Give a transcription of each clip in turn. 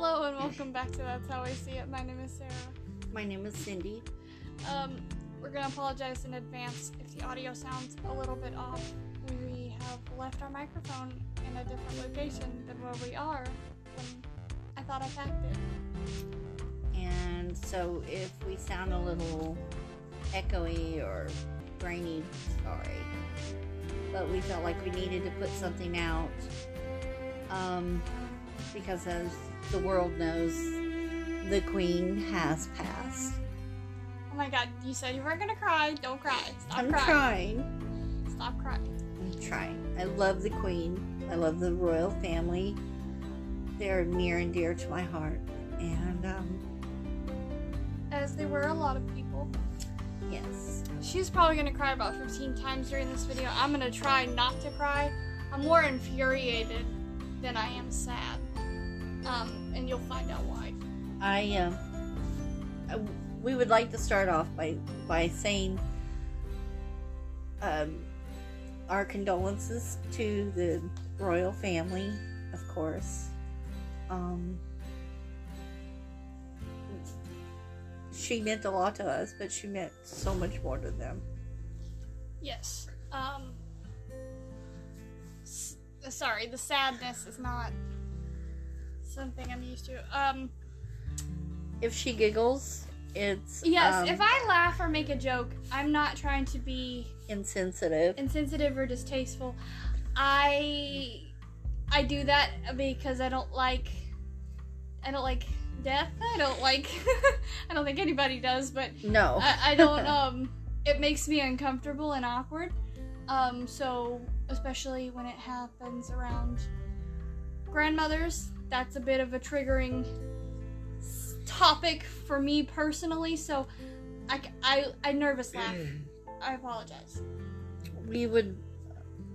Hello and welcome back to That's How I See It. My name is Sarah. My name is Cindy. Um, we're gonna apologize in advance if the audio sounds a little bit off. We have left our microphone in a different location than where we are I thought I packed it. And so if we sound a little echoey or grainy, sorry. But we felt like we needed to put something out. Um, because as the world knows, the queen has passed. Oh my god, you said you weren't gonna cry. Don't cry. Stop I'm crying. trying. Stop crying. I'm trying. I love the queen. I love the royal family. They're near and dear to my heart. And um, As they were a lot of people. yes, She's probably gonna cry about 15 times during this video. I'm gonna try not to cry. I'm more infuriated than I am sad. Um, and you'll find out why. I, uh, we would like to start off by by saying um, our condolences to the royal family, of course. Um, she meant a lot to us, but she meant so much more to them. Yes. Um. S- sorry, the sadness is not something I'm used to. Um. If she giggles, it's Yes, um, if I laugh or make a joke, I'm not trying to be insensitive. insensitive or distasteful. I I do that because I don't like I don't like death. I don't like I don't think anybody does, but no, I, I don't um it makes me uncomfortable and awkward. Um so especially when it happens around grandmothers, that's a bit of a triggering topic for me personally, so I I nervous laugh. I apologize. we would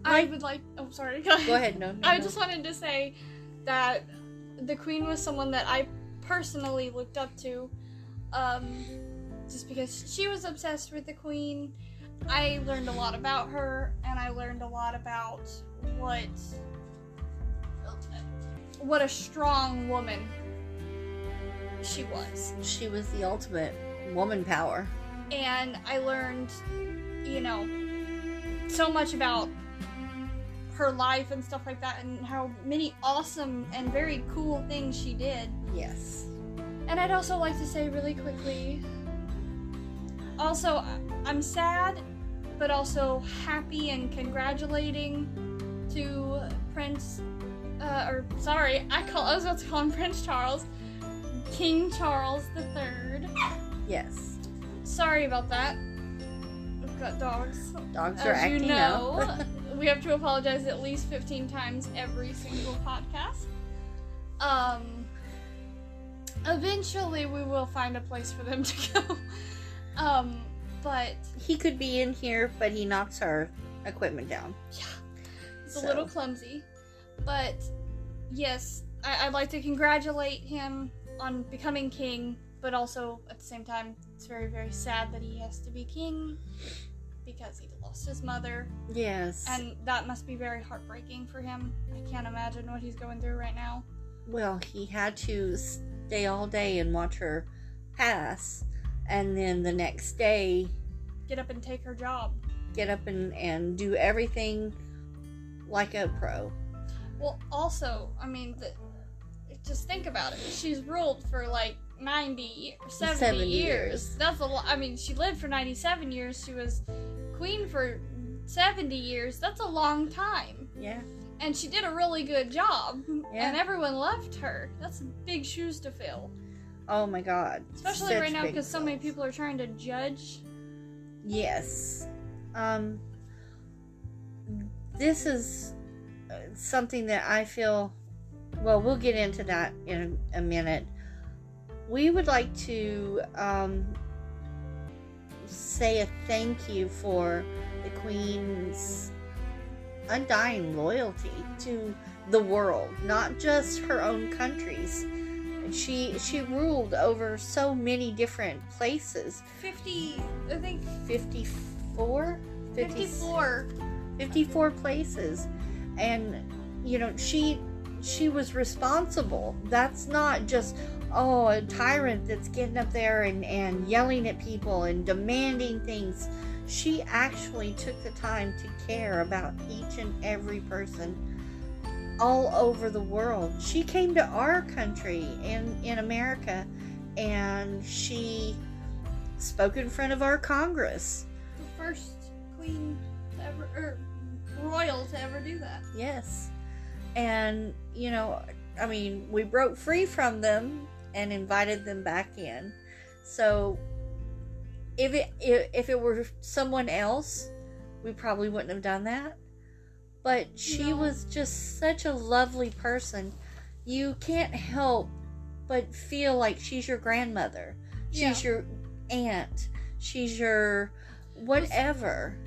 I would like. Oh, sorry. Go ahead. go ahead. No, no, I no. just wanted to say that the queen was someone that I personally looked up to, um, just because she was obsessed with the queen. I learned a lot about her, and I learned a lot about what what a strong woman she was. she was the ultimate woman power. and I learned, you know, so much about her life and stuff like that, and how many awesome and very cool things she did. Yes. And I'd also like to say really quickly also, I'm sad, but also happy and congratulating to Prince, uh, or sorry, I call I was about to call him Prince Charles, King Charles III. Yes. Sorry about that. We've got dogs. Dogs are As you acting know, up. we have to apologize at least 15 times every single podcast. Um, eventually, we will find a place for them to go. Um, but he could be in here, but he knocks our equipment down. Yeah, it's a little clumsy. But yes, I- I'd like to congratulate him on becoming king, but also at the same time, it's very, very sad that he has to be king because he lost his mother. Yes. And that must be very heartbreaking for him. I can't imagine what he's going through right now. well, he had to stay all day and watch her pass, and then the next day Get up and take her job. get up and, and do everything like a pro. Well, also, I mean, the, just think about it. She's ruled for like 90, 70, 70 years. years. That's a lot. I mean, she lived for 97 years. She was queen for 70 years. That's a long time. Yeah. And she did a really good job. Yeah. And everyone loved her. That's big shoes to fill. Oh my God. Especially Such right now because so many people are trying to judge. Yes. Um, this is something that I feel. Well, we'll get into that in a, a minute. We would like to um, say a thank you for the Queen's undying loyalty to the world, not just her own countries. She she ruled over so many different places. 50, I think 54 50 54. 54 places and you know she she was responsible. That's not just oh a tyrant that's getting up there and, and yelling at people and demanding things. She actually took the time to care about each and every person all over the world. She came to our country in in America and she spoke in front of our Congress. The first queen ever, or royal to ever do that. Yes. And, you know, I mean, we broke free from them and invited them back in. So if it if it were someone else, we probably wouldn't have done that. But she No. was just such a lovely person. You can't help but feel like she's your grandmother. She's Yeah. your aunt. She's your whatever.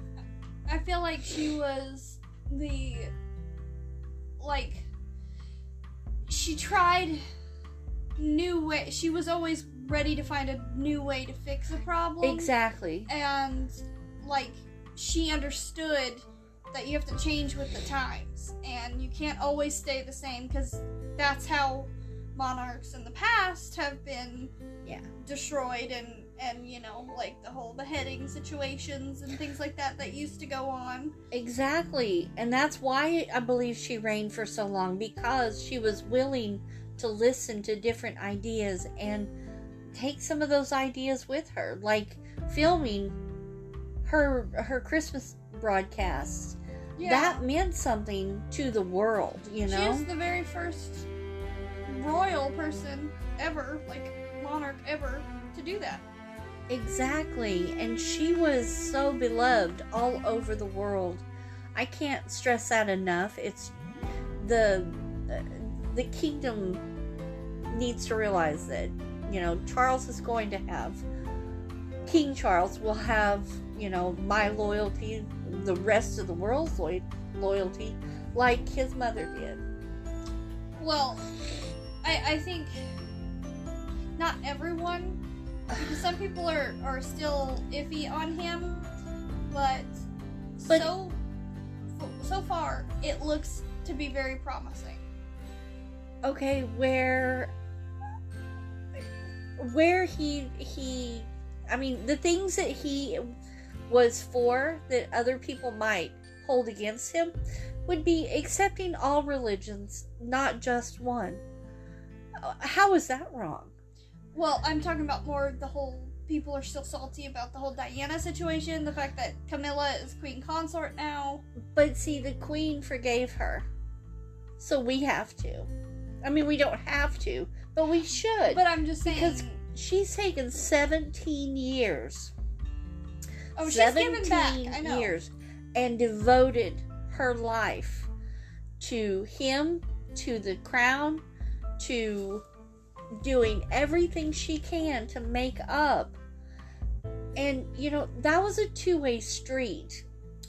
I feel like she was the like she tried new way. She was always ready to find a new way to fix a problem. Exactly. And like she understood that you have to change with the times and you can't always stay the same cuz that's how monarchs in the past have been Yeah. destroyed and and you know like the whole beheading situations and things like that that used to go on Exactly. And that's why I believe she reigned for so long because she was willing to listen to different ideas and take some of those ideas with her, like filming her her Christmas broadcasts. That meant something to the world, you she know? is the very first royal person ever like monarch ever to do that Exactly. And she was so beloved all over the world. I can't stress that enough. It's the the kingdom needs to realize that, you know, Charles is going to have King Charles will have, you know, my loyalty, the rest of the world's loy- loyalty like his mother did. well i i think not everyone some people are are still iffy on him but, But- so so far it looks to be very promising. Okay where where he he i mean the things that he was for that other people might hold against him would be accepting all religions not just one. How is that wrong Well, I'm talking about more the whole people are still salty about the whole Diana situation, the fact that Camilla is queen consort now. but see the queen forgave her so we have to i mean we don't have to but we should But I'm just saying Because- she's taken 17 years Oh, she's given back. I know. years and devoted her life to him, to the crown, to doing everything she can to make up. And you know, that was a two-way street.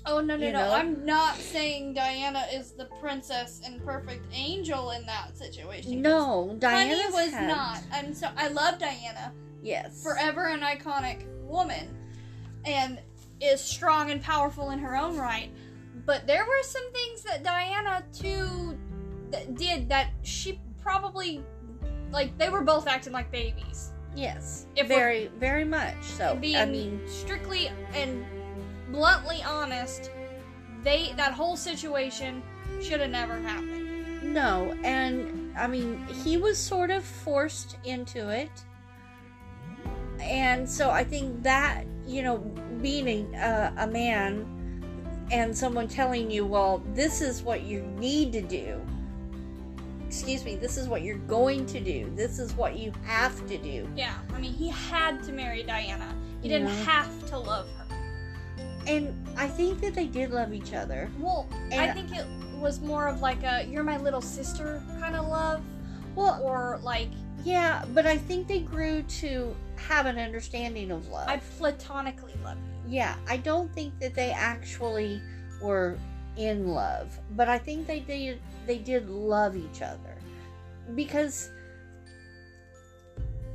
Oh no no you no! know? I'm not saying Diana is the princess and perfect angel in that situation. No, Diana was not. And so I love Diana, Yes. forever an iconic woman, and is strong and powerful in her own right. But there were some things that Diana too that did that she probably like they were both acting like babies. Yes. If very, very much. So being I mean, strictly and bluntly honest, they that whole situation should have never happened. No, and I mean, he was sort of forced into it. And so I think that, you know, being a, uh, a man and someone telling you, well, this is what you need to do. Excuse me, this is what you're going to do. This is what you have to do. Yeah, I mean he had to marry Diana. He didn't Yeah. have to love her. And I think that they did love each other. Well, I think it was more of like a "you're my little sister" kind of love, Well, or like yeah, but I think they grew to have an understanding of love. I platonically love you. yeah, I don't think that they actually were in love, but I think they did they did love each other because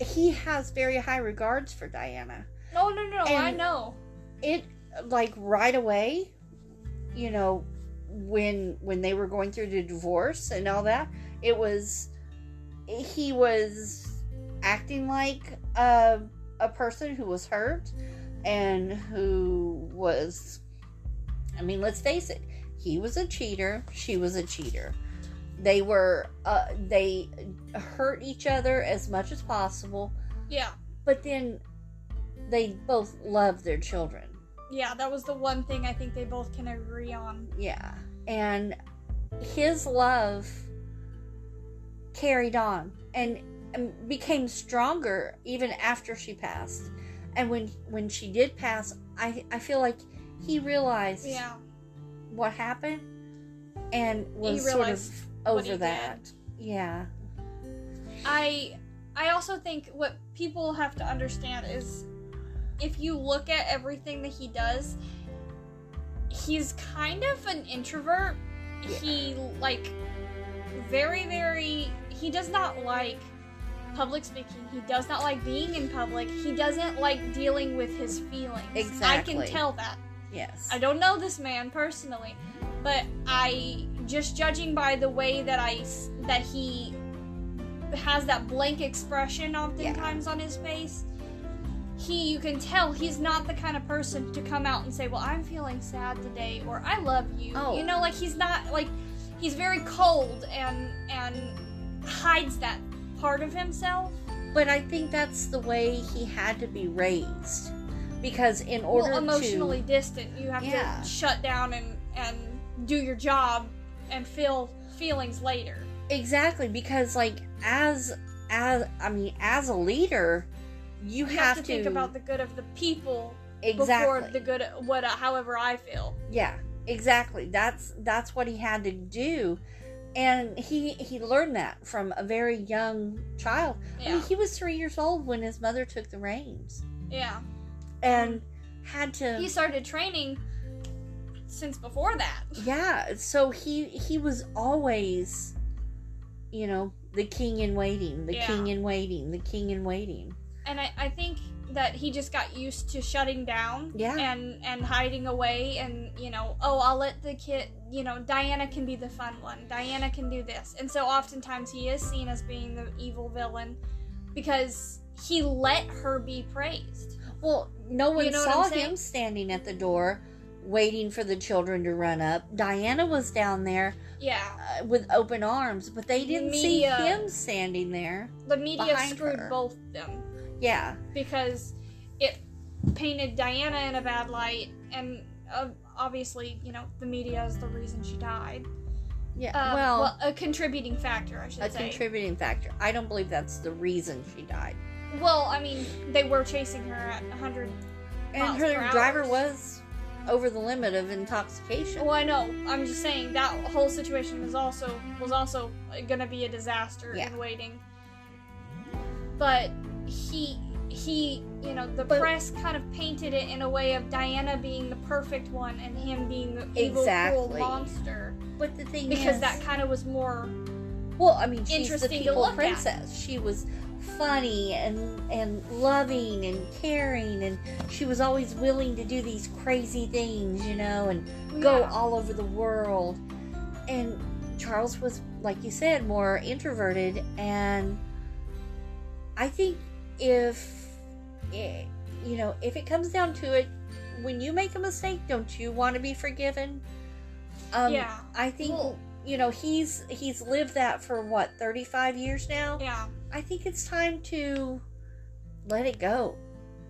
he has very high regards for Diana. No, no, no, I know. It like right away, you know, when when they were going through the divorce and all that, It was he was acting like a a person who was hurt and who was I mean, let's face it, he was a cheater, she was a cheater. They were uh they hurt each other as much as possible, Yeah. but then they both loved their children. Yeah, that was the one thing I think they both can agree on. Yeah. And his love carried on and, and became stronger even after she passed. And when when she did pass, I I feel like he realized Yeah. What happened and was sort of over that. did. Yeah. I I also think what people have to understand is if you look at everything that he does, he's kind of an introvert. Yeah. He like very very he does not like public speaking. He does not like being in public. He doesn't like dealing with his feelings. Exactly. I can tell that. Yes. I don't know this man personally, but I just judging by the way that I that he has that blank expression oftentimes on his face. He, you can tell he's not the kind of person to come out and say, "Well, I'm feeling sad today," or "I love you." Oh. You know, like he's not like he's very cold and and hides that part of himself. But I think that's the way he had to be raised. Because in order well, emotionally to distant. You have Yeah. to shut down and and do your job and feel feelings later. Exactly, because like as as I mean, as a leader, you, You have, have, to, think about the good of the people exactly. before the good what however I feel. yeah, exactly. That's that's what he had to do, and he he learned that from a very young child. I mean, he was three years old when his mother took the reins, Yeah. And had to. He started training since before that. yeah, so he he was always, you know, the king in waiting, the Yeah. king in waiting, the king in waiting. And I, I think that he just got used to shutting down Yeah. and and hiding away and you know oh i'll let the kid you know diana can be the fun one diana can do this and so oftentimes he is seen as being the evil villain because he let her be praised Well, no one You know saw him standing at the door waiting for the children to run up. Diana was down there yeah uh, with open arms, but they didn't Media. see him standing there. the media screwed her. both them Yeah, because it painted diana in a bad light and uh, obviously you know the media is the reason she died yeah. Uh, well, a contributing factor i should a say A contributing factor. I don't believe that's the reason she died. Well, I mean, they were chasing her at 100. And her driver was over the limit of intoxication. Well, I know. I'm just saying that whole situation was also was also gonna be a disaster Yeah. in waiting. But he he you know the But- press kind of painted it in a way of Diana being the perfect one and him being the evil cruel monster But the thing because is, that kind of was more well, I mean, she's the interesting to people look at. princess. She was funny and and loving and caring, and she was always willing to do these crazy things, you know, and go Yeah. all over the world. And Charles was, like you said, more introverted. And I think if, eh, you know, if it comes down to it, when you make a mistake, don't you want to be forgiven? Um, yeah I think, Well- you know, he's he's lived that for what thirty five years now. yeah I think it's time to let it go.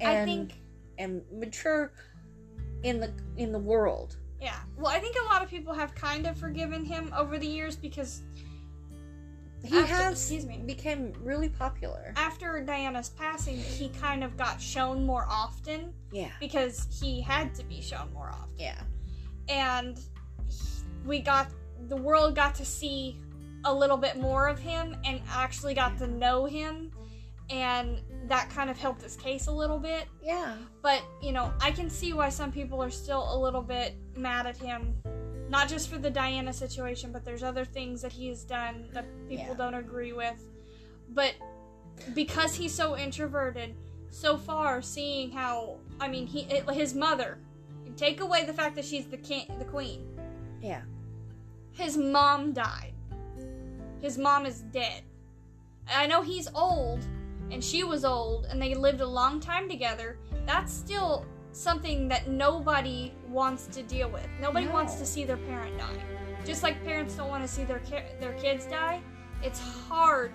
And, I think and mature in the in the world. yeah well I think a lot of people have kind of forgiven him over the years because He After- has excuse me. became really popular. after Diana's passing, he kind of got shown more often Yeah. because he had to be shown more often. Yeah. And we got the world got to see a little bit more of him and actually got to know him and that kind of helped his case a little bit. Yeah. But, you know, I can see why some people are still a little bit mad at him. Not just for the Diana situation, but there's other things that he has done that people Yeah. don't agree with. But because he's so introverted, so far seeing how I mean, he his mother. Take away the fact that she's the king, the queen. Yeah. His mom died. his mom is dead. I know he's old and she was old and they lived a long time together. That's still something that nobody wants to deal with. Nobody No. wants to see their parent die. Just like parents don't want to see their ki- their kids die, it's hard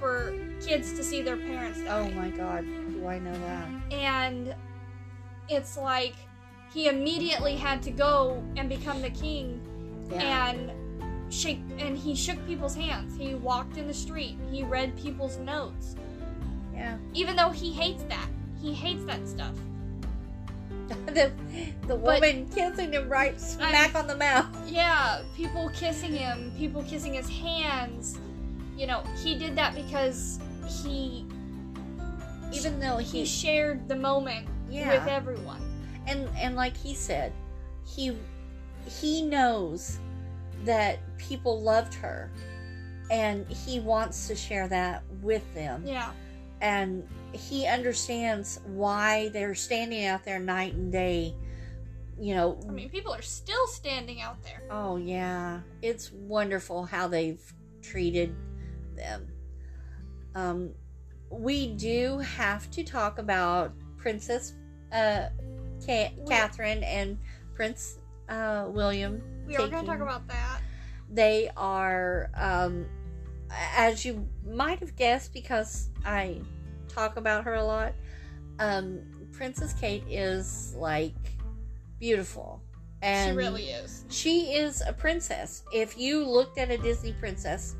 for kids to see their parents die. Oh my god, do I know that? And it's like he immediately had to go and become the king Yeah. and shake and he shook people's hands. He walked in the street. He read people's notes. yeah. Even though he hates that. He hates that stuff. the the But- woman kissing him right smack on the mouth. Yeah, people kissing him, people kissing his hands. You know, he did that because he Even though he he shared the moment yeah, with everyone. and and like he said, he he knows that people loved her, and he wants to share that with them. Yeah. and he understands why they're standing out there night and day. You know, I mean, people are still standing out there. oh yeah, it's wonderful how they've treated them. Um, we do have to talk about Princess uh, We- Catherine and Prince uh, William. We are going to talk about that. They are, um, as you might have guessed, because I talk about her a lot. Um, Princess Kate is like beautiful, and she really is. she is a princess. If you looked at a Disney princess,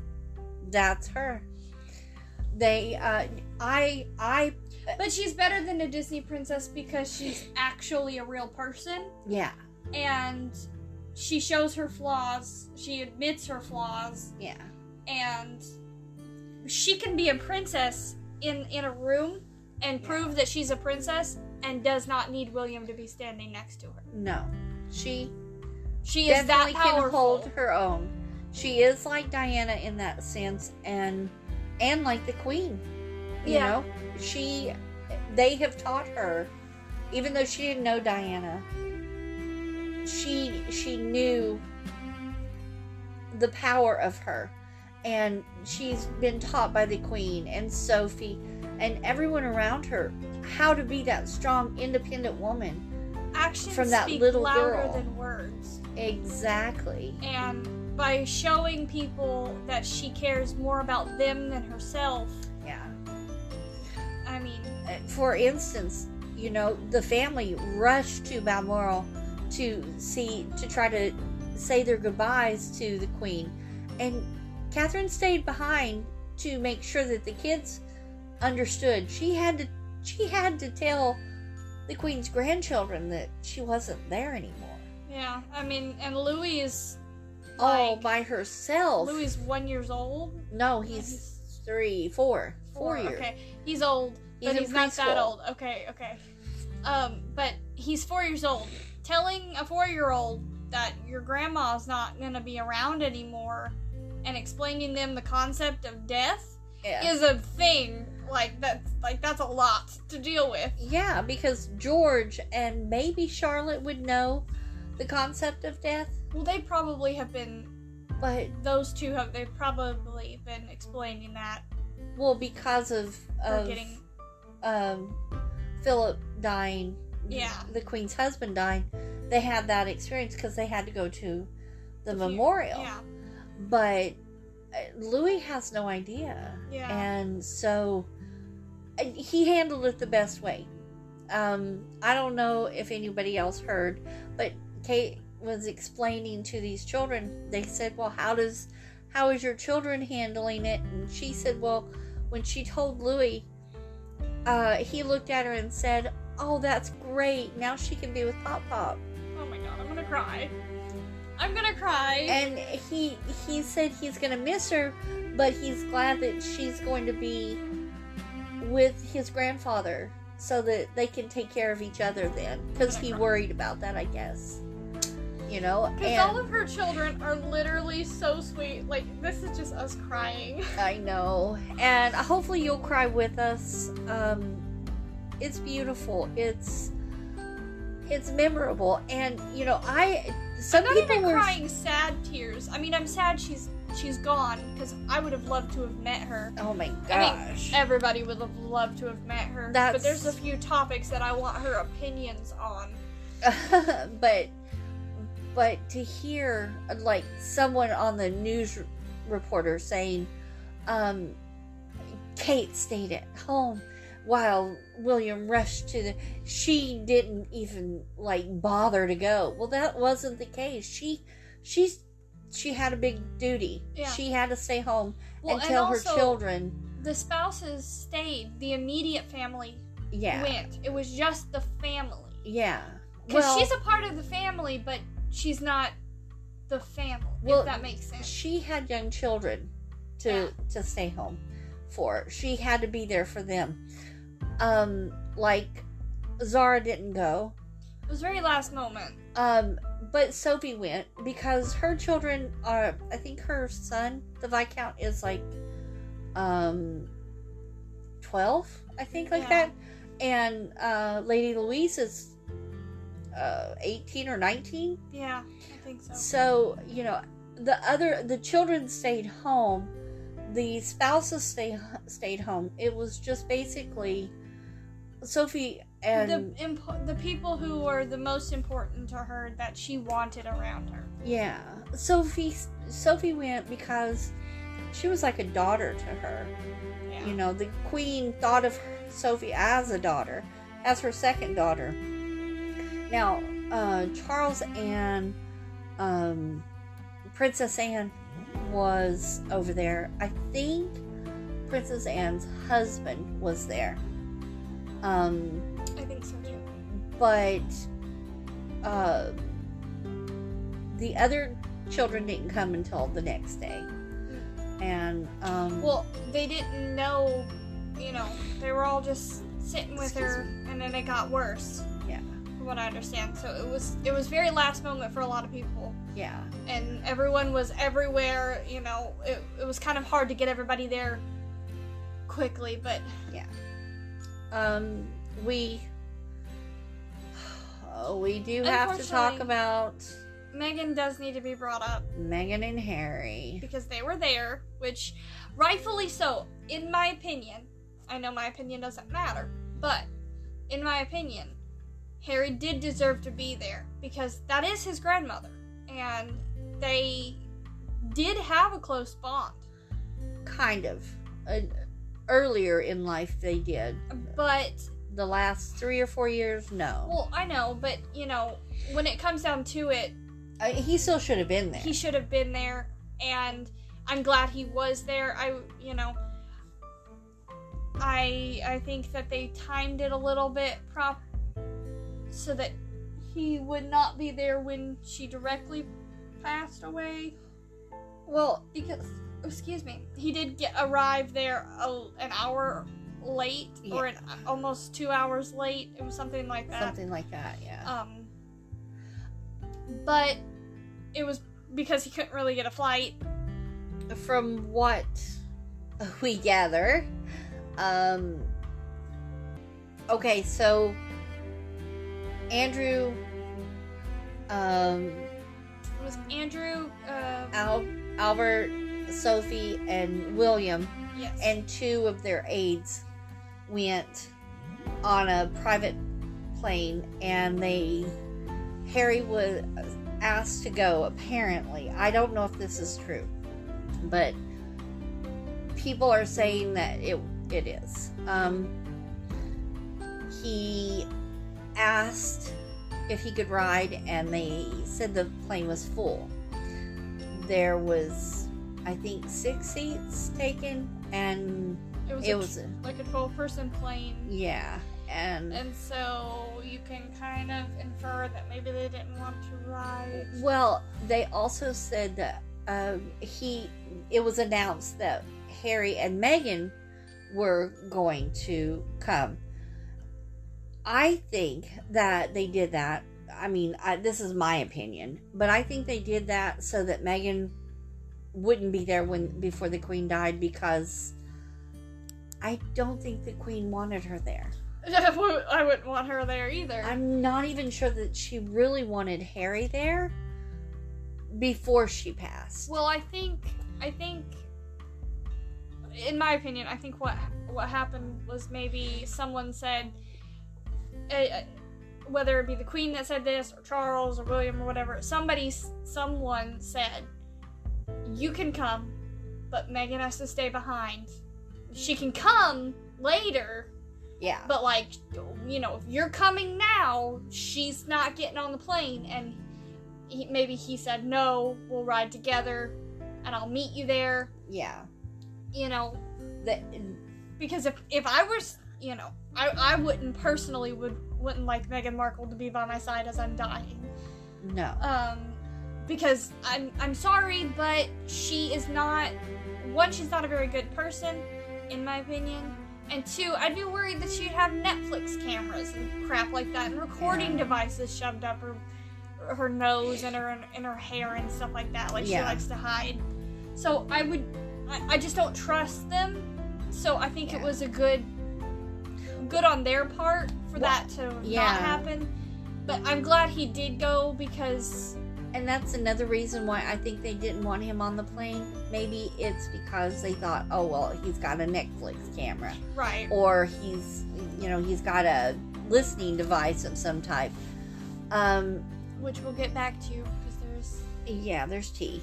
that's her. They, uh, I, I, But she's better than a Disney princess because she's actually a real person yeah, and she shows her flaws. She admits her flaws yeah, and she can be a princess in in a room and prove that she's a princess and does not need William to be standing next to her. no, she She is that definitely can hold her own. She is like Diana in that sense, and and like the Queen. You Yeah. know, she they have taught her, even though she didn't know Diana. She she knew the power of her, and she's been taught by the Queen and Sophie and everyone around her how to be that strong, independent woman. Actions from that speak little louder girl. than words. Exactly. And by showing people that she cares more about them than herself, Yeah. I mean, Uh, for instance, you know, the family rushed to Balmoral to see to try to say their goodbyes to the Queen, and Catherine stayed behind to make sure that the kids understood. She had to she had to tell the Queen's grandchildren that she wasn't there anymore, yeah. I mean, and Louis is all like, by herself. Louis is one years old. no, he's three, four, four years. Okay, he's old, He's but he's not that old. Okay, okay. Um, but he's four years old. Telling a four-year-old that your grandma's not gonna be around anymore, and explaining them the concept of death Yeah. is a thing. Like that's like that's a lot to deal with. Yeah, because George and maybe Charlotte would know the concept of death, Well, they probably have been. but Those two have. They've probably been explaining that. well, because of of getting. um, Philip dying, Yeah. the Queen's husband dying, they had that experience because they had to go to the, memorial. Yeah. But uh, Louis has no idea, Yeah. and so uh, he handled it the best way. Um, I don't know if anybody else heard, but Kate was explaining to these children. They said, "Well, how does how is your children handling it?" And she said, "Well, when she told Louis, uh, he looked at her and said." Oh, that's great. Now she can be with Pop Pop. Oh my god, I'm gonna cry. I'm gonna cry. and he he said he's gonna miss her but he's glad that she's going to be with his grandfather so that they can take care of each other then because he worried about that i guess you know Because all of her children are literally so sweet. Like, this is just us crying. i know and hopefully you'll cry with us um it's beautiful it's it's memorable and you know i some not people were crying sad tears. I mean, I'm sad she's she's gone because I would have loved to have met her. Oh my I mean, gosh. everybody would have loved to have met her. That's- But there's a few topics that I want her opinions on. but but to hear like someone on the news reporter saying um Kate stayed at home while William rushed to the she didn't even like bother to go. Well that wasn't the case. She she's she had a big duty. Yeah. She had to stay home Well, and and tell also, her children The spouses stayed. The immediate family yeah. went. It was just the family. Yeah. Because Well, she's a part of the family, but she's not the family. Well, if that makes sense. she had young children to Yeah. to stay home for. She had to be there for them. Um, like Zara didn't go. It was very last moment. Um, but Sophie went because her children are. I think her son, the viscount, is like, um, twelve. I think like Yeah. that, and uh, Lady Louise is. Uh, 18 or 19 Yeah, I think so. so you know, the other the children stayed home, the spouses stay stayed home. It was just basically Sophie and the the people who were the most important to her that she wanted around her. yeah, Sophie Sophie went because she was like a daughter to her. Yeah. You know, the queen thought of Sophie as a daughter, as her second daughter. Now, uh, Charles and um, Princess Anne was over there. I think Princess Anne's husband was there. Um, I think so too. but uh, the other children didn't come until the next day. And um, Well, they didn't know, you know, they were all just sitting with her, and then it got worse. Yeah. From what I understand, so it was it was very last moment for a lot of people, yeah, and everyone was everywhere. You know, it it was kind of hard to get everybody there quickly, but Yeah. um, we oh, we do have to talk about Meghan does need to be brought up Meghan and Harry. because they were there, which rightfully so, in my opinion. I know my opinion doesn't matter, but in my opinion, Harry did deserve to be there because that is his grandmother, and they did have a close bond. Kind of. Uh, earlier in life, they did. But The last three or four years, no. well, I know, but you know, when it comes down to it, Uh, he still should have been there. he should have been there, and I'm glad he was there. I, you know, I I think that they timed it a little bit prop so that he would not be there when she directly passed away. well, Because, excuse me, he did get arrive there a, an hour late or an, almost two hours late. It was something like that. something like that, yeah. Um, but it was because he couldn't really get a flight. From what we gather, um, okay, so Andrew, um, It was Andrew. Uh, Al- Albert, Sophie, and William, yes. and two of their aides went on a private plane, and they Harry was asked to go. Apparently, I don't know if this is true, but people are saying that it it is. Um, he asked if he could ride, and they said the plane was full. There was, I think, six seats taken, and it was, it a, was, like a 12 person plane. yeah, and And so you can kind of infer that maybe they didn't want to ride. Well, they also said that um, he. It was announced that Harry and Meghan were going to come. I think that they did that. I mean, I, this is my opinion, but I think they did that so that Meghan wouldn't be there when before the Queen died because I don't think the Queen wanted her there. I wouldn't want her there either. I'm not even sure that she really wanted Harry there before she passed. well, I think I think, in my opinion, I think what what happened was maybe someone said, uh, whether it be the Queen that said this or Charles or William or whatever, somebody, someone said, you can come, but Meghan has to stay behind. She can come later, Yeah. but like, you know, if you're coming now, she's not getting on the plane. And he, maybe he said, no, we'll ride together, and I'll meet you there. Yeah. You know, The, because if if I was, you know, I I wouldn't personally would wouldn't like Meghan Markle to be by my side as I'm dying. no. Um, because I'm I'm sorry, but she is not. One, she's not a very good person, in my opinion. And two, I'd be worried that she'd have Netflix cameras and crap like that, and recording Yeah. devices shoved up her her nose and her and her hair and stuff like that, like she likes to hide. So I would, I, I just don't trust them. So I think it was a good, good on their part for that to yeah. not happen. But I'm glad he did go because And that's another reason why I think they didn't want him on the plane. Maybe it's because they thought, oh, well, he's got a Netflix camera. right. Or he's, you know, he's got a listening device of some type. Um, which we'll get back to because there's yeah, there's tea.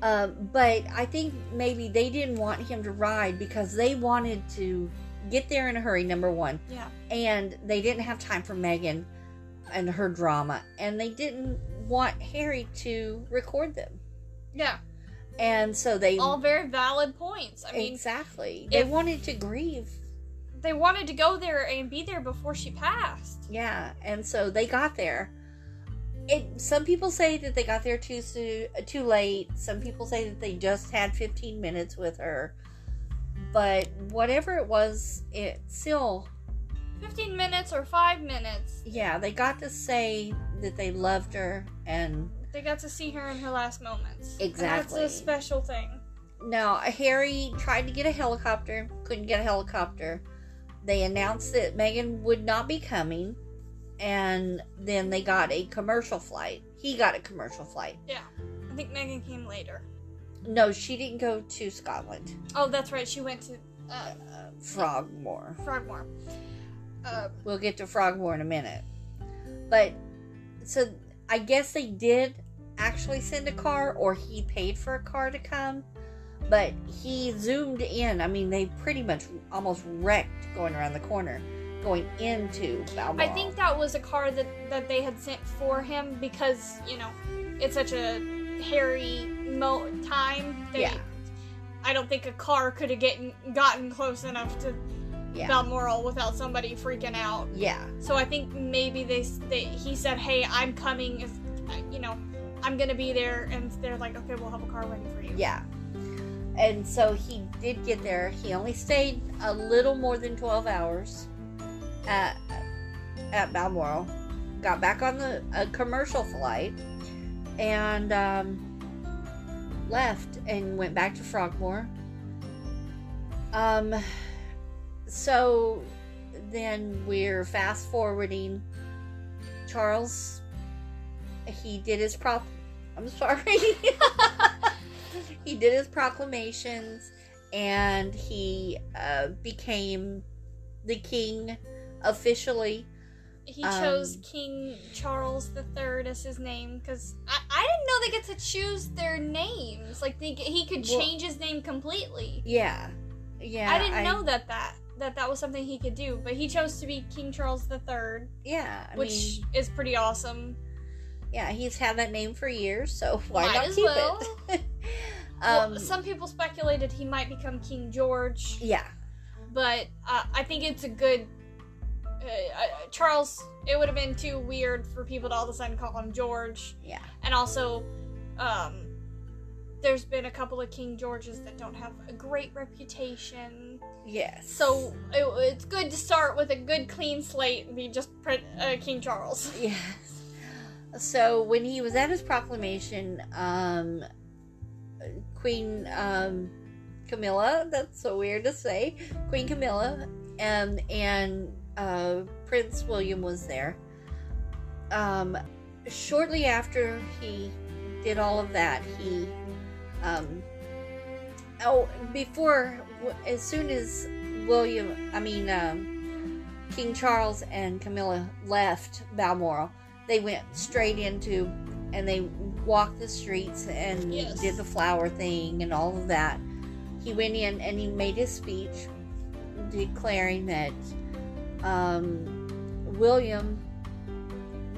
Um, but I think maybe they didn't want him to ride because they wanted to get there in a hurry, number one. yeah and they didn't have time for Meghan and her drama, and they didn't want Harry to record them, yeah and so they all very valid points. I mean, exactly they wanted to grieve, they wanted to go there and be there before she passed. yeah, and so they got there. It some people say that they got there too soon, uh, too late. Some people say that they just had 15 minutes with her, but whatever it was, it still Fifteen minutes or five minutes, yeah they got to say that they loved her and they got to see her in her last moments. And Exactly. that's a special thing. Now, Harry tried to get a helicopter, couldn't get a helicopter. They announced that Meghan would not be coming, and then they got a commercial flight. He got a commercial flight. Yeah. I think Meghan came later. No, she didn't go to Scotland. Oh, that's right. She went to uh, Uh, Frogmore. Frogmore. Uh, We'll get to Frogmore in a minute. But, so I guess they did actually send a car, or he paid for a car to come. But he zoomed in. I mean, they pretty much almost wrecked going around the corner, going into Balmoral. I think that was a car that that they had sent for him because you know it's such a hairy mo- time. They, Yeah. I don't think a car could have gotten gotten close enough to Yeah. Balmoral without somebody freaking out. Yeah. So I think maybe they, they he said, "Hey, I'm coming. If you know, I'm gonna be there," and they're like, "Okay, we'll have a car ready for you." Yeah. And so he did get there. He only stayed a little more than 12 hours at, at Balmoral. Got back on the a commercial flight and um, left and went back to Frogmore. Um, so then we're fast forwarding. Charles, he did his prop. I'm sorry. he did his proclamations and he uh, became the king officially. He chose Um, King Charles III as his name because I, I didn't know they get to choose their names. Like they, he could Well- change his name completely. Yeah. Yeah. I didn't know that that that that was something he could do, but he chose to be King Charles III, Yeah. I which mean, is pretty awesome. yeah, he's had that name for years, so why Might not keep well. it? well, um, some people speculated he might become King George. yeah. but uh, I think it's a good. Uh, uh, Charles, it would have been too weird for people to all of a sudden call him George, Yeah. and also, um, there's been a couple of King Georges that don't have a great reputation, Yes. so it, it's good to start with a good clean slate and be just pre- uh, King Charles. Yes. So when he was at his proclamation, um, Queen um, Camilla, that's so weird to say, Queen Camilla, and and uh, Prince William was there. Um, shortly after he did all of that, he um, oh, before, as soon as William, I mean, um, King Charles and Camilla left Balmoral, they went straight into, and they walked the streets and Yes. did the flower thing and all of that. He went in and he made his speech declaring that um, William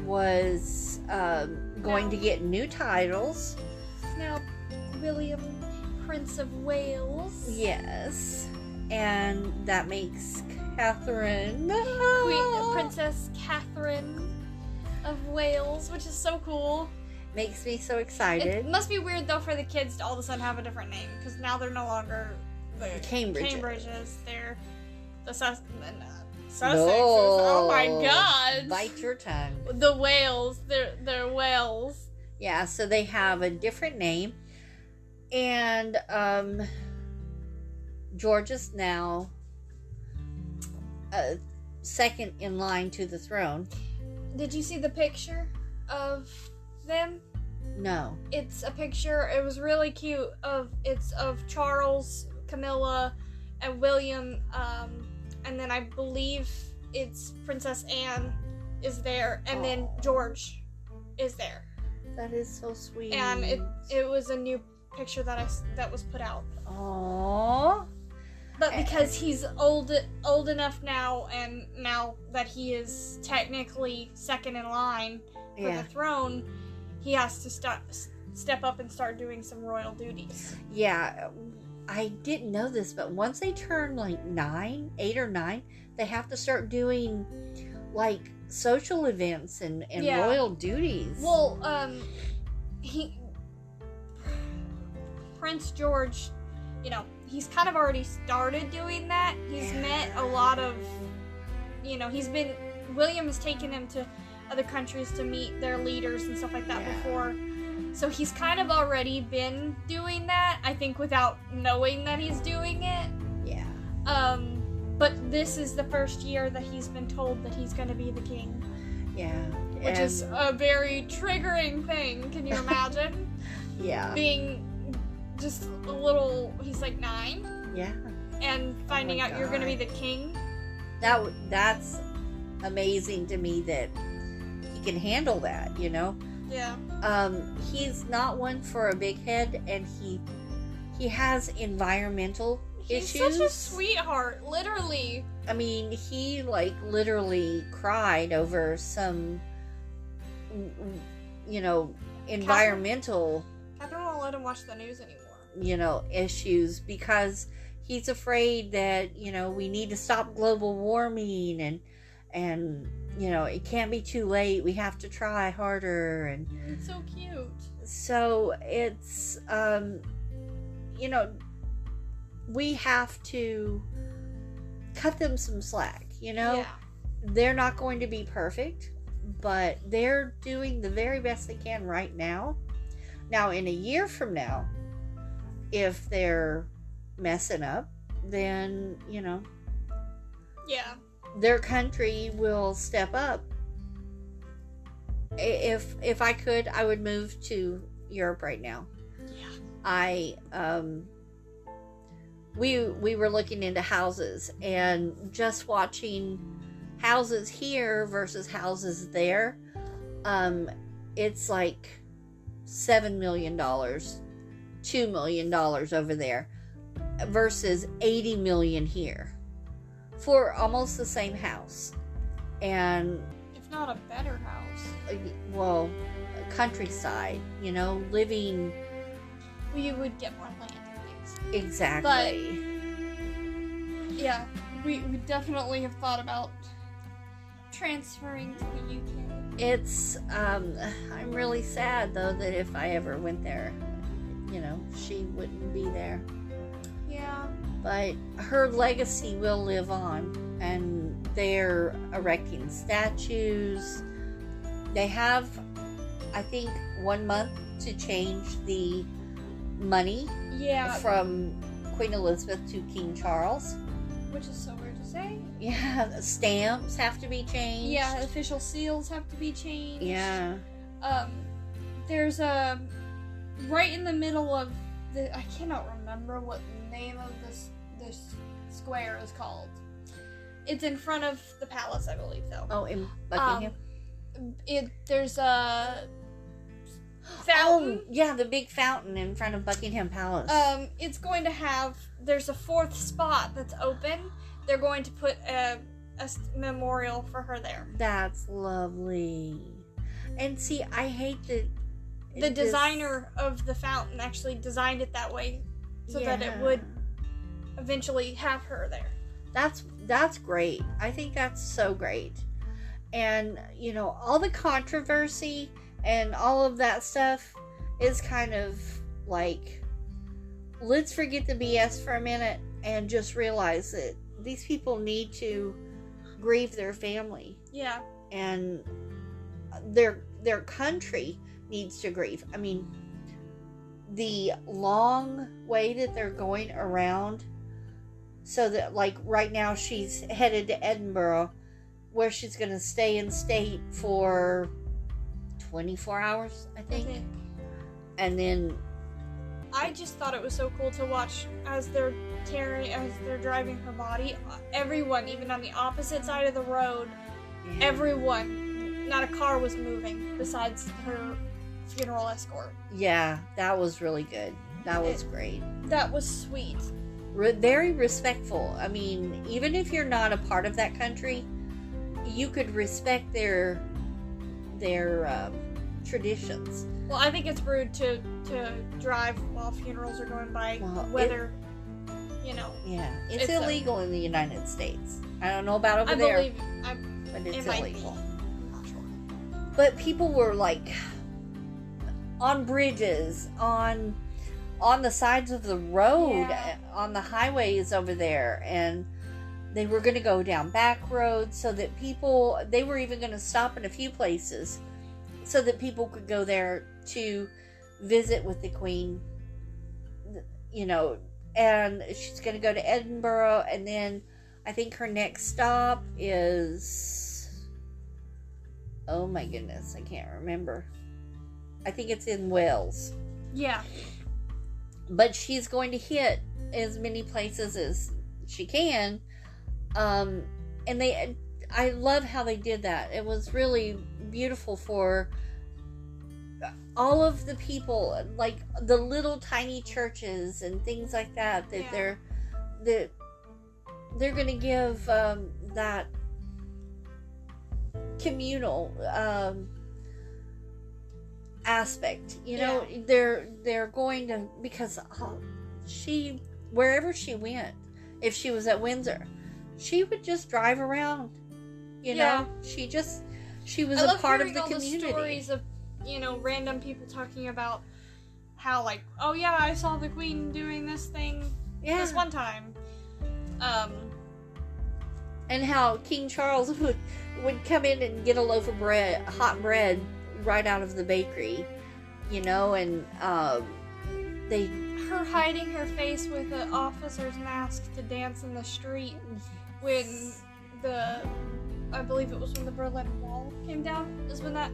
was um, going to get new titles. Now, William, Prince of Wales. Yes. And that makes Catherine. Queen, Princess Catherine of Wales, which is so cool. Makes me so excited. It must be weird though for the kids to all of a sudden have a different name because now they're no longer the Cambridge. Cambridges. They're the Sus- Sussexes. Oh my god! Bite your tongue. The whales. They're they're Wales. Yeah, so they have a different name. And um George is now uh, second in line to the throne. Did you see the picture of them? No. It's a picture. It was really cute. Of it's of Charles, Camilla, and William. Um, and then I believe it's Princess Anne is there, and then George is there. That is so sweet. And it it was a new picture that I s- that was put out. Aww. But Eh. because he's old old enough now, and now that he is technically second in line for Yeah. the throne, he has to start step up and start doing some royal duties. Yeah. I didn't know this, but once they turn like nine, eight or nine, they have to start doing like social events and, and Yeah. royal duties. Well, um, he Prince George, you know, he's kind of already started doing that. He's Yeah. met a lot of, you know, he's been William has taken him to other countries to meet their leaders and stuff like that Yeah. before. So he's kind of already been doing that. I think without knowing that he's doing it. yeah. Um, but this is the first year that he's been told that he's going to be the king. Yeah. which is a very triggering thing. Can you imagine yeah. being just a little? He's like nine, Yeah. and finding my out you're gonna be the king. That that's amazing to me that he can handle that, you know? Yeah, um, he's not one for a big head, and he he has environmental issues. he's issues. such a sweetheart. Literally, I mean, he like literally cried over some, you know, environmental, Catherine won't let him watch the news anymore. you know, issues because he's afraid that you know we need to stop global warming and and you know it can't be too late. We have to try harder and It's so cute. so it's um you know we have to cut them some slack you know? Yeah, they're not going to be perfect but they're doing the very best they can right now. Now in a year from now if they're messing up then you know. Yeah, their country will step up. If if I could, I would move to Europe right now. yeah. I um we we were looking into houses and just watching houses here versus houses there. Um it's like 7 million dollars, 2 million dollars over there versus 80 million here for almost the same house. And If not a better house, uh, well, countryside, you know, living we would get more land things. exactly. Yeah, we, we definitely have thought about transferring to the UK. It's um I'm really sad though that if I ever went there, you know, she wouldn't be there. Yeah, But her legacy will live on and they're erecting statues. They have I think 1 month to change the money yeah, from Queen Elizabeth to King Charles. which is so weird to say. Yeah, stamps have to be changed. Yeah, official seals have to be changed. Yeah. Um, there's a right in the middle of the, I cannot remember what the name of this square is called. It's in front of the palace, I believe, though. Oh, in Buckingham. It there's a fountain. oh, fountain. yeah, the big fountain in front of Buckingham Palace. Um, it's going to have. There's a fourth spot that's open. They're going to put a, a memorial for her there. That's lovely. And see, I hate that The this- designer of the fountain actually designed it that way so that it would eventually have her there. That's that's great. I think that's so great. And you know, all the controversy and all of that stuff is kind of like let's forget the BS for a minute and just realize that these people need to grieve their family Yeah. and their their country needs to grieve. I mean, the long way that they're going around, so that like right now she's headed to Edinburgh, where she's going to stay in state for twenty four hours, I I think, and then I just thought it was so cool to watch as they're tearing, as they're driving her body. Everyone, even on the opposite side of the road, everyone, not a car was moving besides her funeral escort. yeah, that was really good. That was great. That was sweet. Re- very respectful. I mean, even if you're not a part of that country, you could respect their their um, traditions. Well, I think it's rude to to drive while funerals are going by, Well, it- whether you know. Yeah, it's, It's a- illegal in the United States. I don't know about over I there, believe I, but it's be. illegal. I'm not sure. But people were like on bridges, on on the sides of the road, Yeah. on the highways over there, and they were going to go down back roads so that people. They were even going to stop in a few places so that people could go there to visit with the Queen. You know, and she's going to go to Edinburgh, and then I think her next stop is. Oh my goodness, I can't remember. I think it's in Wales. Yeah, But she's going to hit as many places as she can. Um, and they, I love how they did that. It was really beautiful for all of the people, like the little tiny churches and things like that. That Yeah. they're that they're going to give um, that communal um, aspect. You know, they're they're going to because oh, she wherever she went, if she was at Windsor, she would just drive around. You Yeah. know, she just she was I a part of the community. the stories of you know random people talking about how like oh yeah I saw the queen doing this thing yeah, this one time. Um, and how King Charles would would come in and get a loaf of bread, hot bread, right out of the bakery. You know, and um, they her hiding her face with an officer's mask to dance in the street when the I believe it was when the Berlin Wall came down is when that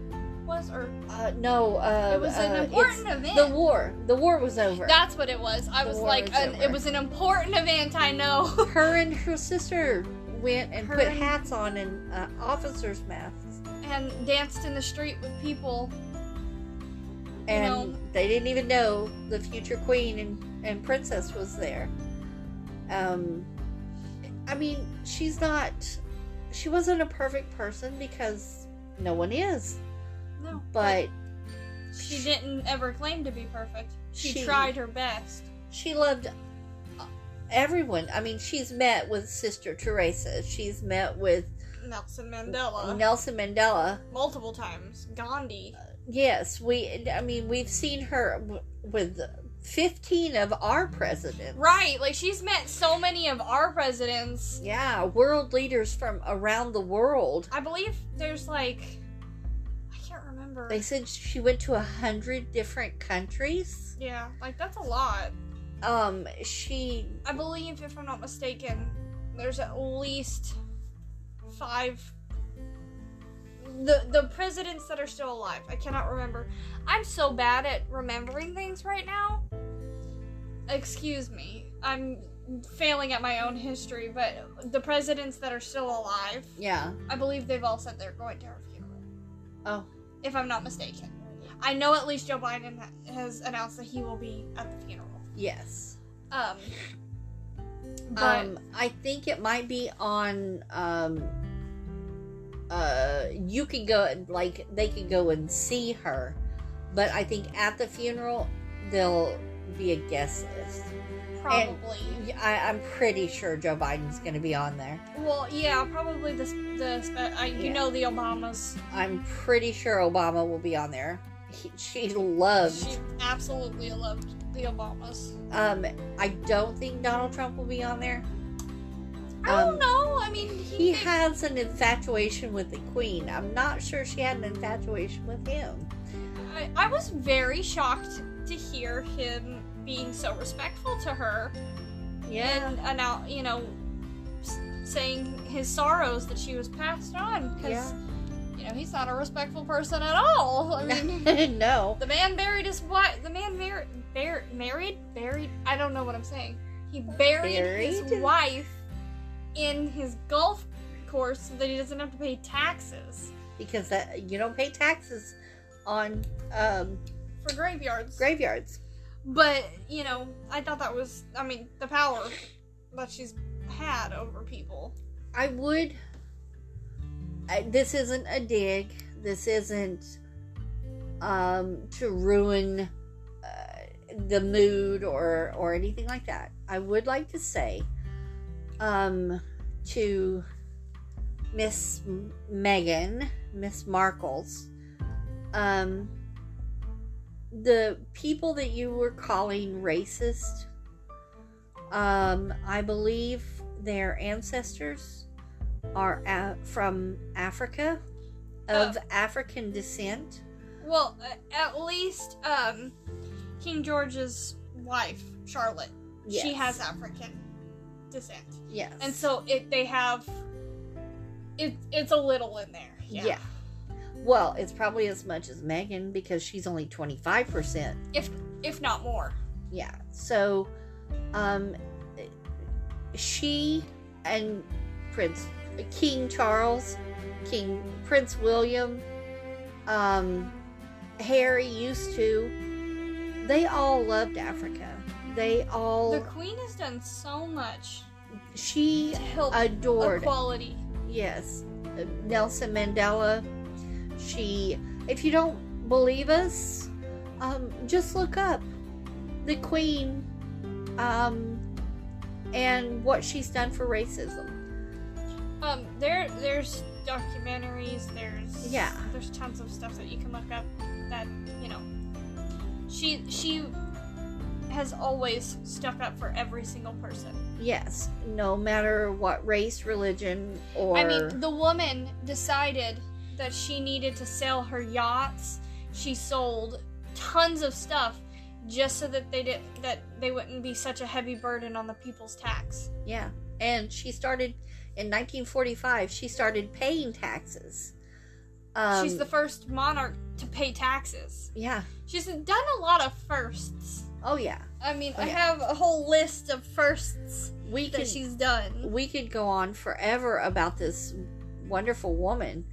was or Uh, no, uh, it was an uh, important event. The war, the war was over. That's what it was. I The was like, was an, it was an important event. I know. her and her sister went and Her put and- hats on and uh, officers' masks, and danced in the street with people. and know. they didn't even know the future queen and, and princess was there. Um, I mean, she's not. She wasn't a perfect person because no one is, No, but she didn't ever claim to be perfect. She, She- tried her best. she loved everyone. I mean, she's met with Sister Teresa. She's met with Nelson Mandela Nelson Mandela. multiple times. Gandhi. Yes, we. I mean, we've seen her w- with fifteen of our presidents. Right, like she's met so many of our presidents. Yeah, world leaders from around the world. I believe there's like I can't remember. They said she went to a hundred different countries. yeah, like that's a lot. Um, she. I believe if I'm not mistaken, there's at least five the the presidents that are still alive. I cannot remember. I'm so bad at remembering things right now. excuse me, I'm failing at my own history, but the presidents that are still alive, Yeah. I believe they've all said they're going to her funeral, Oh. if I'm not mistaken. I know at least Joe Biden has announced that he will be at the funeral. Yes. Um, but um, I think it might be on. Um, uh, you can go like they can go and see her, but I think at the funeral there'll be a guest list. probably. I, I'm pretty sure Joe Biden's going to be on there. Well, yeah, probably the the uh, you Yeah. know the Obamas. I'm pretty sure Obama will be on there. He, she loved. She absolutely loved the Obamas. Um, I don't think Donald Trump will be on there. I Um, don't know. I mean, He has an infatuation with the Queen. I'm not sure she had an infatuation with him. I, I was very shocked to hear him being so respectful to her and and now you know saying his sorrows that she was passed on because Yeah. you know he's not a respectful person at all. I mean, no. the man buried his wife. The man mar- bar- married, buried. I don't know what I'm saying. He buried, his wife in his golf course so that he doesn't have to pay taxes because that you don't pay taxes on um, for graveyards. graveyards. But, you know, I thought that was, I mean, the power that she's had over people. I would. I, this isn't a dig. This isn't um, to ruin uh, the mood or or anything like that. I would like to say um, to Miss Meghan, Miss Markles, um, the people that you were calling racist. Um, I believe their ancestors are a- from Africa, of African descent. Well, at least, um, King George's wife, Charlotte, she has African descent. Yes. And so it they have, it, it's a little in there. Yeah. yeah. Well, it's probably as much as Meghan because she's only 25%. If, if not more. Yeah. So, um, she and Prince King Charles, King Prince William, um, Harry used to. They all loved Africa. They all. The queen has done so much she adored. equality. Yes, Nelson Mandela. She. If you don't believe us, um, just look up the Queen, um, and what she's done for racism. Um, there, there's documentaries. There's Yeah. There's tons of stuff that you can look up. That you know, she she has always stuck up for every single person. Yes, no matter what race, religion, or I mean, the woman decided that she needed to sell her yachts. She sold tons of stuff just so that they didn't that they wouldn't be such a heavy burden on the people's tax. yeah, and she started in 1945. She started paying taxes. Um, She's the first monarch to pay taxes. yeah. She's done a lot of firsts. Oh yeah. I mean, Oh, I yeah. have a whole list of firsts We that can she's done. we could go on forever about this wonderful woman.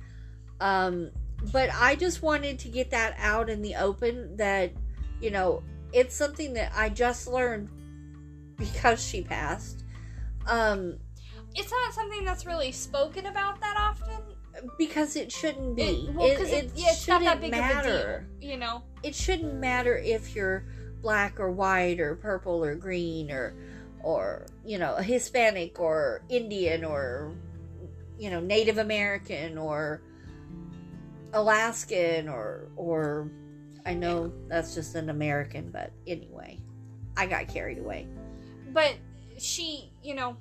Um, but I just wanted to get that out in the open that, you know, it's something that I just learned because she passed. Um, It's not something that's really spoken about that often. because it shouldn't be. It, well, because it, yeah, it's not that big matter. of a deal. You know, It shouldn't matter if you're black or white or purple or green or or you know Hispanic or Indian or you know Native American or Alaskan or or I know that's just an American, but anyway, I got carried away. but she, you know,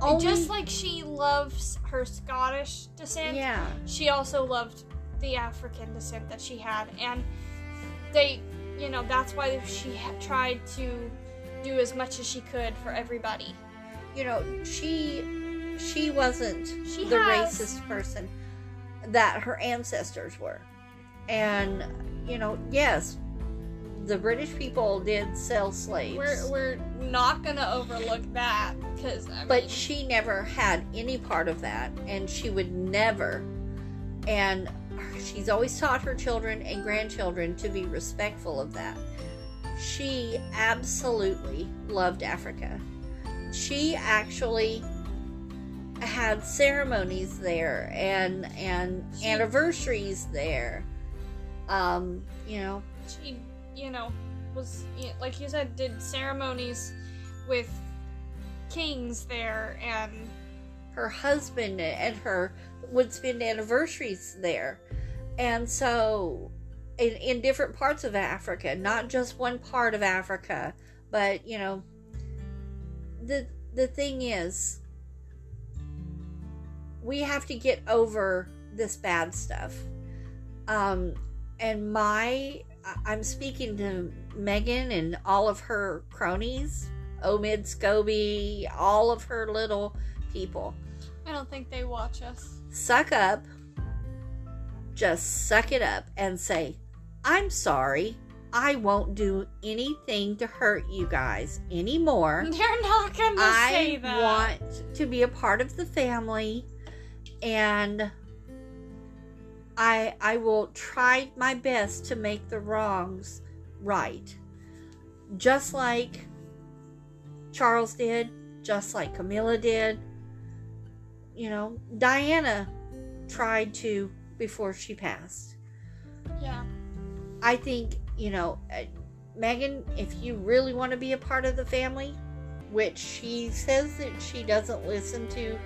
Only- just like she loves her Scottish descent, yeah, she also loved the African descent that she had, and they, you know, that's why she tried to do as much as she could for everybody. you know she she wasn't She the has- racist person that her ancestors were and you know yes the British people did sell slaves. We're we're not gonna overlook that because but mean, she never had any part of that and she would never and she's always taught her children and grandchildren to be respectful of that. She absolutely loved africa. She actually had ceremonies there and and She- anniversaries there. Um you know. She you know was like you said did ceremonies with kings there and her husband and her would spend anniversaries there. And so in, in different parts of Africa, not just one part of Africa, but you know the the thing is we have to get over this bad stuff. Um and my I'm speaking to Meghan and all of her cronies, Omid Scobie, all of her little people I don't think they watch us. Suck up, just suck it up and say, I'm sorry. I won't do anything to hurt you guys anymore. They're not gonna say that. I want to be a part of the family and I I will try my best to make the wrongs right. Just like Charles did, just like Camilla did. You know, Diana tried to before she passed. yeah. I think, you know, uh, Meghan, if you really want to be a part of the family, which she says that she doesn't listen to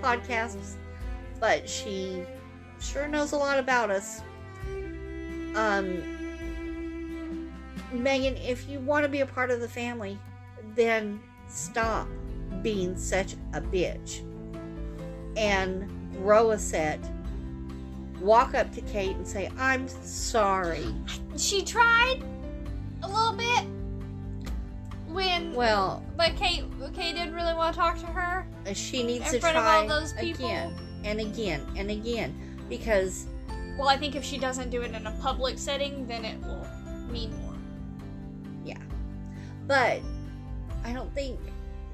podcasts, but she sure knows a lot about us. Um, Meghan, if you want to be a part of the family, then stop being such a bitch and grow a set. Walk up to Kate and say, I'm sorry. She tried a little bit when Well, but Kate Kate didn't really want to talk to her. Uh, she needs In to front of try all those people? again and again and again because Well, I think if she doesn't do it in a public setting, then it will mean more. Yeah. But I don't think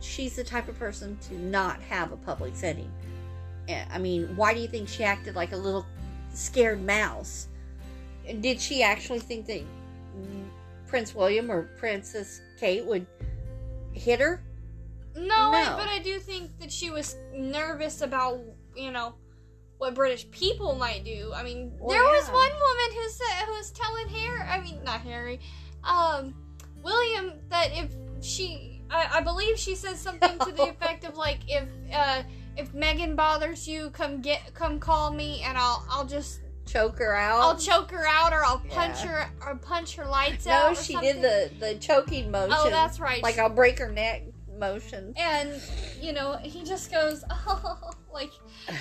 she's the type of person to not have a public setting. I mean, why do you think she acted like a little scared mouse? Did she actually think that Prince William or Princess Kate would hit her? No, I- but I do think that she was nervous about, you know, what British people might do. I mean, Well, there was one woman who said who was telling Harry, I mean, not Harry, um, William that if she, I, I believe she says something to the effect of like, if uh, if Meghan bothers you, come get, come call me, and I'll I'll just Choke her out? I'll choke her out, or I'll punch Yeah. her or punch her lights out. no, she something. did the the choking motion. Oh, that's right. like I'll break her neck motion. And you know, he just goes, oh, like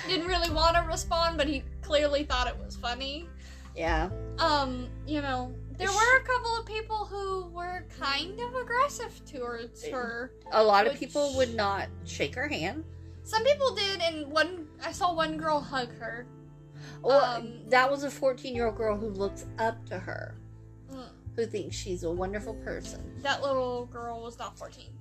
didn't really want to respond, but he clearly thought it was funny. Yeah. Um, you know, there were a couple of people who were kind of aggressive towards her. A lot of people would not shake her hand. Some people did, and one I saw one girl hug her. Well, Um, that was a 14 year old girl who looks up to her, Mm, who thinks she's a wonderful person. That little girl was not fourteen.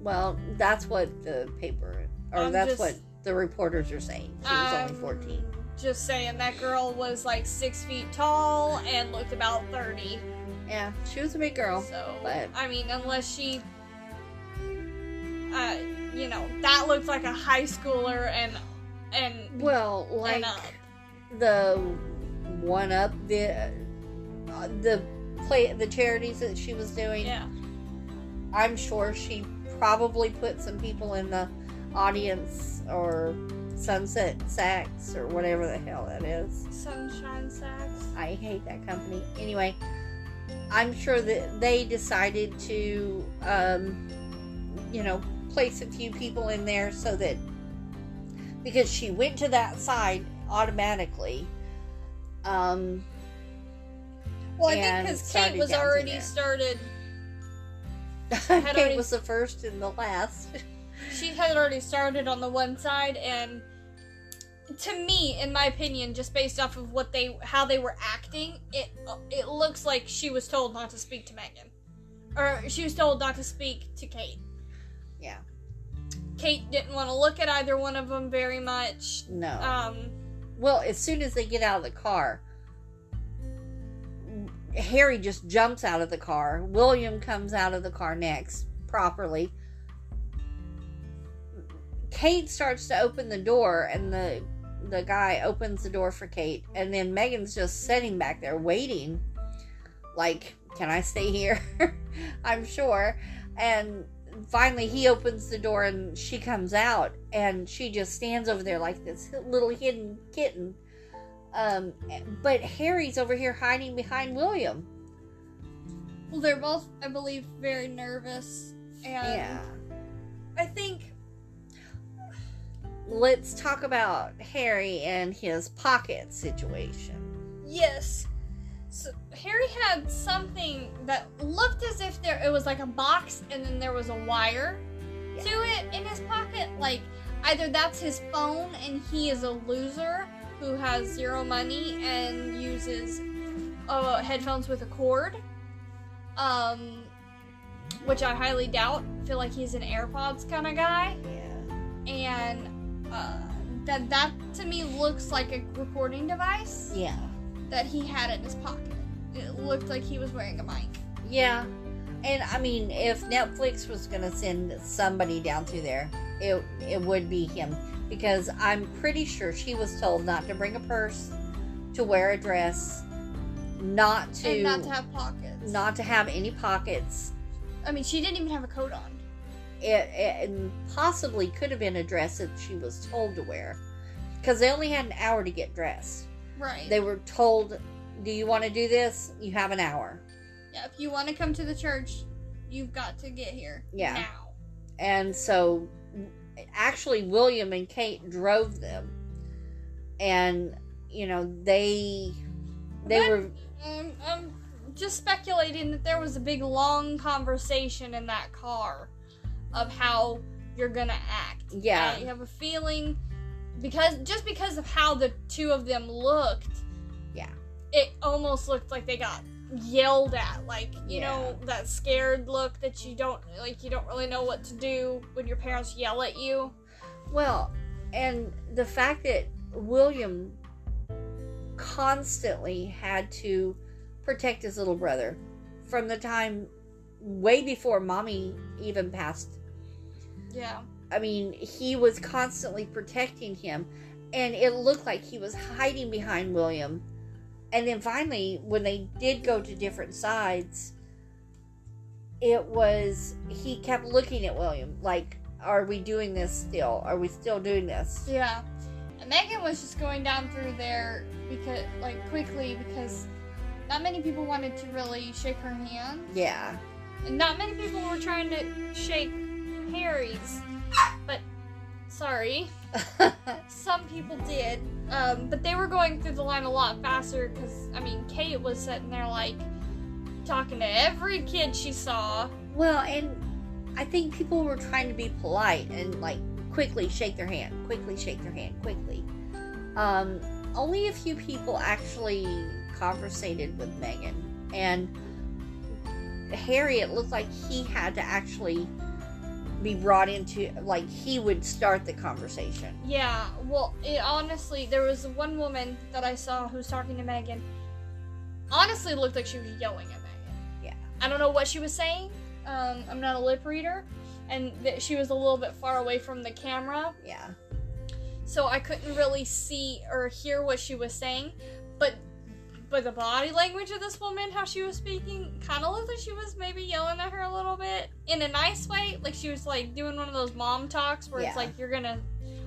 Well, that's what the paper, or I'm that's just- what the reporters are saying. She was only I'm 14. Just saying, that girl was like six feet tall and looked about thirty. Yeah, she was a big girl. So but- I mean, unless she, uh, you know, that looked like a high schooler, and and Well, like and up. the one up the uh, the play the charities that she was doing. yeah, I'm sure she probably put some people in the audience or Sunset Sacks or whatever the hell that is. sunshine sacks. I hate that company. Anyway, I'm sure that they decided to, um, you know, place a few people in there so that because she went to that side automatically. Um, Well, I think because Kate was already started. Kate already- was the first and the last. She had already started on the one side, and to me, in my opinion, just based off of what they how they were acting, it it looks like she was told not to speak to Meghan, or she was told not to speak to Kate. Yeah. Kate didn't want to look at either one of them very much. No. Um, well, as soon as they get out of the car, Harry just jumps out of the car. William comes out of the car next, properly. Kate starts to open the door, and the the guy opens the door for Kate, and then Meghan's just sitting back there waiting, like, "Can I stay here?" I'm sure. And finally, he opens the door, and she comes out, and she just stands over there like this little hidden kitten. Um, but Harry's over here hiding behind William. well, they're both, I believe, very nervous, and Yeah. I think Let's talk about Harry and his pocket situation. Yes. So Harry had something that looked as if there it was like a box and then there was a wire Yeah. to it in his pocket. Like either that's his phone and he is a loser who has zero money and uses uh, headphones with a cord. Um which I highly doubt. Feel like he's an AirPods kind of guy Yeah. and uh, that that to me looks like a recording device Yeah. that he had in his pocket. It looked like he was wearing a mic. Yeah. And I mean, if Netflix was going to send somebody down through there, it it would be him because I'm pretty sure she was told not to bring a purse, to wear a dress, not to and not to have pockets. not to have any pockets. I mean, she didn't even have a coat on. It, it and possibly could have been a dress that she was told to wear because they only had an hour to get dressed. Right. They were told, "Do you want to do this? You have an hour." yeah. If you want to come to the church, you've got to get here. Yeah. Now. and so actually william and kate drove them and you know they they But- were Um, I'm just speculating that there was a big long conversation in that car of how you're gonna act. Yeah. I have a feeling because just because of how the two of them looked. It almost looked like they got yelled at, like you Yeah. know that scared look that you don't like. You don't really know what to do when your parents yell at you. well and the fact that william constantly had to protect his little brother from the time way before mommy even passed Yeah. I mean, he was constantly protecting him, and it looked like he was hiding behind William. And then finally, when they did go to different sides, it was he kept looking at William like, "Are we doing this still? Are we still doing this?" Yeah. And Meghan was just going down through there because, like, quickly because not many people wanted to really shake her hand. Yeah, And not many people were trying to shake Harry's. But, sorry, some people did. Um, but they were going through the line a lot faster because, I mean, Kate was sitting there, like, talking to every kid she saw. well, and I think people were trying to be polite and like quickly shake their hand, quickly shake their hand, quickly. Um, only a few people actually conversated with Meghan, and Harry. It looked like he had to actually be brought into, like he would start the conversation. Yeah, well, it honestly, there was one woman that I saw who was talking to Meghan. Honestly, looked like she was yelling at Meghan. Yeah. I don't know what she was saying. Um, I'm not a lip reader, and that she was a little bit far away from the camera, Yeah, so I couldn't really see or hear what she was saying. But, but the body language of this woman, how she was speaking, kind of looked like she was maybe yelling at her a little bit in a nice way. Like she was like doing one of those mom talks where Yeah. it's like you're gonna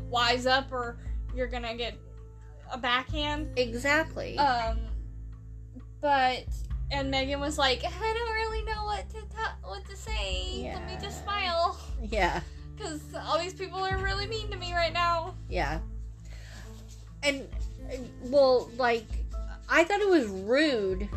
wise up or you're gonna get a backhand. exactly. Um, but and Meghan was like, I don't really know what to ta- what to say. Let me just smile yeah. because all these people are really mean to me right now. Yeah. And well, like I thought it was rude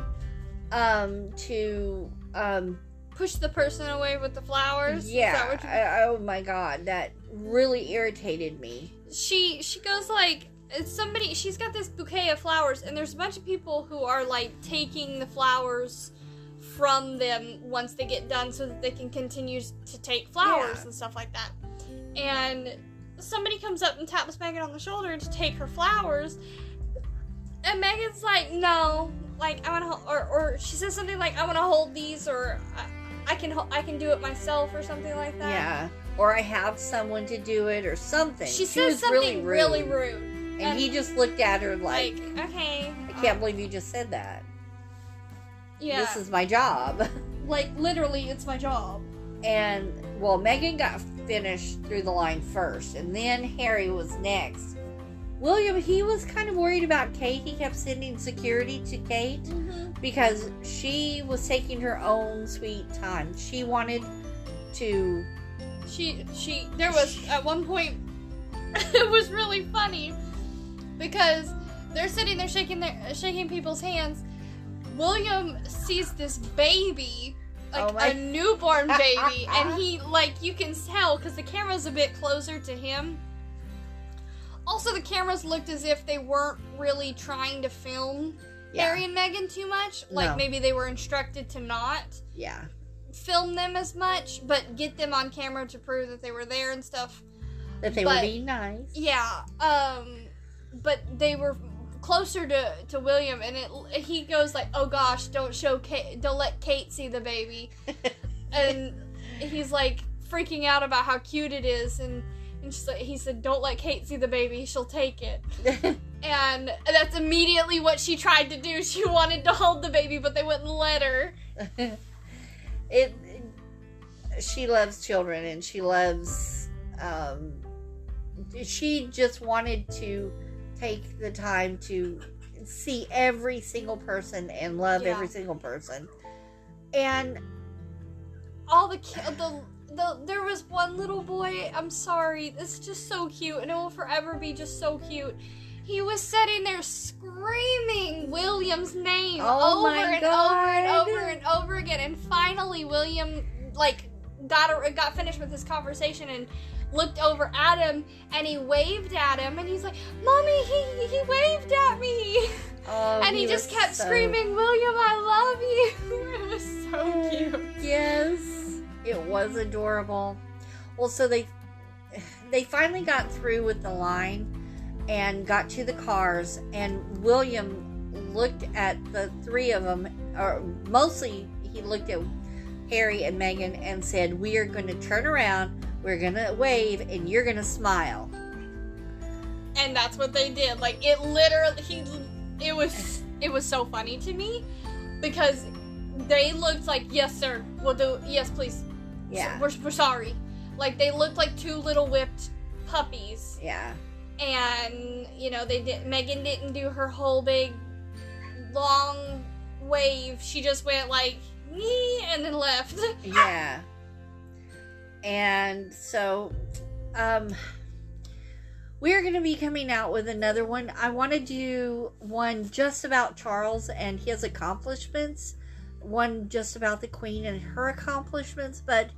um to um Push the person away with the flowers. Yeah. I- oh my god, that really irritated me. she she goes like it's somebody she's got this bouquet of flowers and there's a bunch of people who are like taking the flowers from them once they get done so that they can continue to take flowers Yeah. and stuff like that and somebody comes up and taps meghan on the shoulder to take her flowers and meghan's like no like i want to or, or she says something like i want to hold these or I, I can ho- i can do it myself or something like that Yeah. Or I have someone to do it or something. she, says was something really rude. really rude And he just looked at her like, like okay I uh, can't believe you just said that. yeah This is my job. like literally it's my job And well, Meghan got finished through the line first, and then Harry was next. William, he was kind of worried about Kate. He kept sending security to Kate mm-hmm. because she was taking her own sweet time. She wanted to. she she there was at one point it was really funny because they're sitting there shaking their shaking people's hands william sees this baby like Oh a newborn baby and he like you can tell because the camera's a bit closer to him also the cameras looked as if they weren't really trying to film Yeah. harry and Meghan too much like No. maybe they were instructed to not Yeah. film them as much, but get them on camera to prove that they were there and stuff. That they But- were being nice. Yeah, um, but they were closer to, to William, and it he goes like, "Oh gosh, don't show Kate, don't let Kate see the baby," and he's like freaking out about how cute it is, and and she's like, he said, "Don't let Kate see the baby; she'll take it." And that's immediately what she tried to do. She wanted to hold the baby, but they wouldn't let her. it she loves children and she loves um she just wanted to take the time to see every single person and love Yeah. every single person and all the ki- the the there was one little boy. I'm sorry, it's just so cute, and it will forever be just so cute. He was sitting there screaming William's name Oh over and God. over and over and over again, and finally William like got a, got finished with his conversation and looked over at him and he waved at him and he's like, "Mommy, he he waved at me." oh, and he, just kept so- screaming, "William, I love you." it was so cute. yes it was adorable. Well so they they finally got through with the line and got to the cars and william looked at the three of them or mostly he looked at harry and Meghan and said we are going to turn around we're going to wave and you're going to smile. And that's what they did. Like it literally he it was it was so funny to me because they looked like yes sir we'll do yes please yeah. We're, we're sorry. Like they looked like two little whipped puppies. Yeah. And you know they did meghan didn't do her whole big long wave. She just went like and then left. Yeah. And so um we're going to be coming out with another one. I want to do one just about charles and his accomplishments one just about the queen and her accomplishments but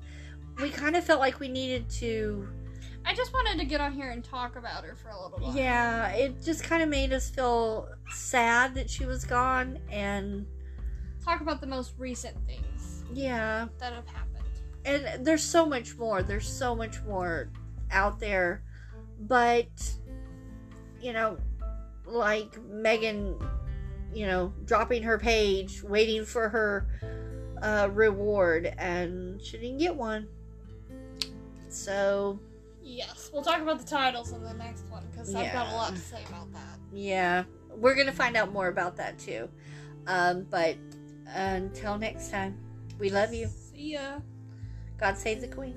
we kind of felt like we needed to i just wanted to get on here and talk about her for a little while. Yeah it just kind of made us feel sad that she was gone and talk about the most recent things yeah. that have happened. And there's so much more. There's so much more out there. But you know like meghan you know dropping her page waiting for her uh, reward and she didn't get one so Yes, we'll talk about the titles in the next one because I've got a lot to say about that. yeah we're gonna find out more about that too um, but until next time we love you See ya. god save the queen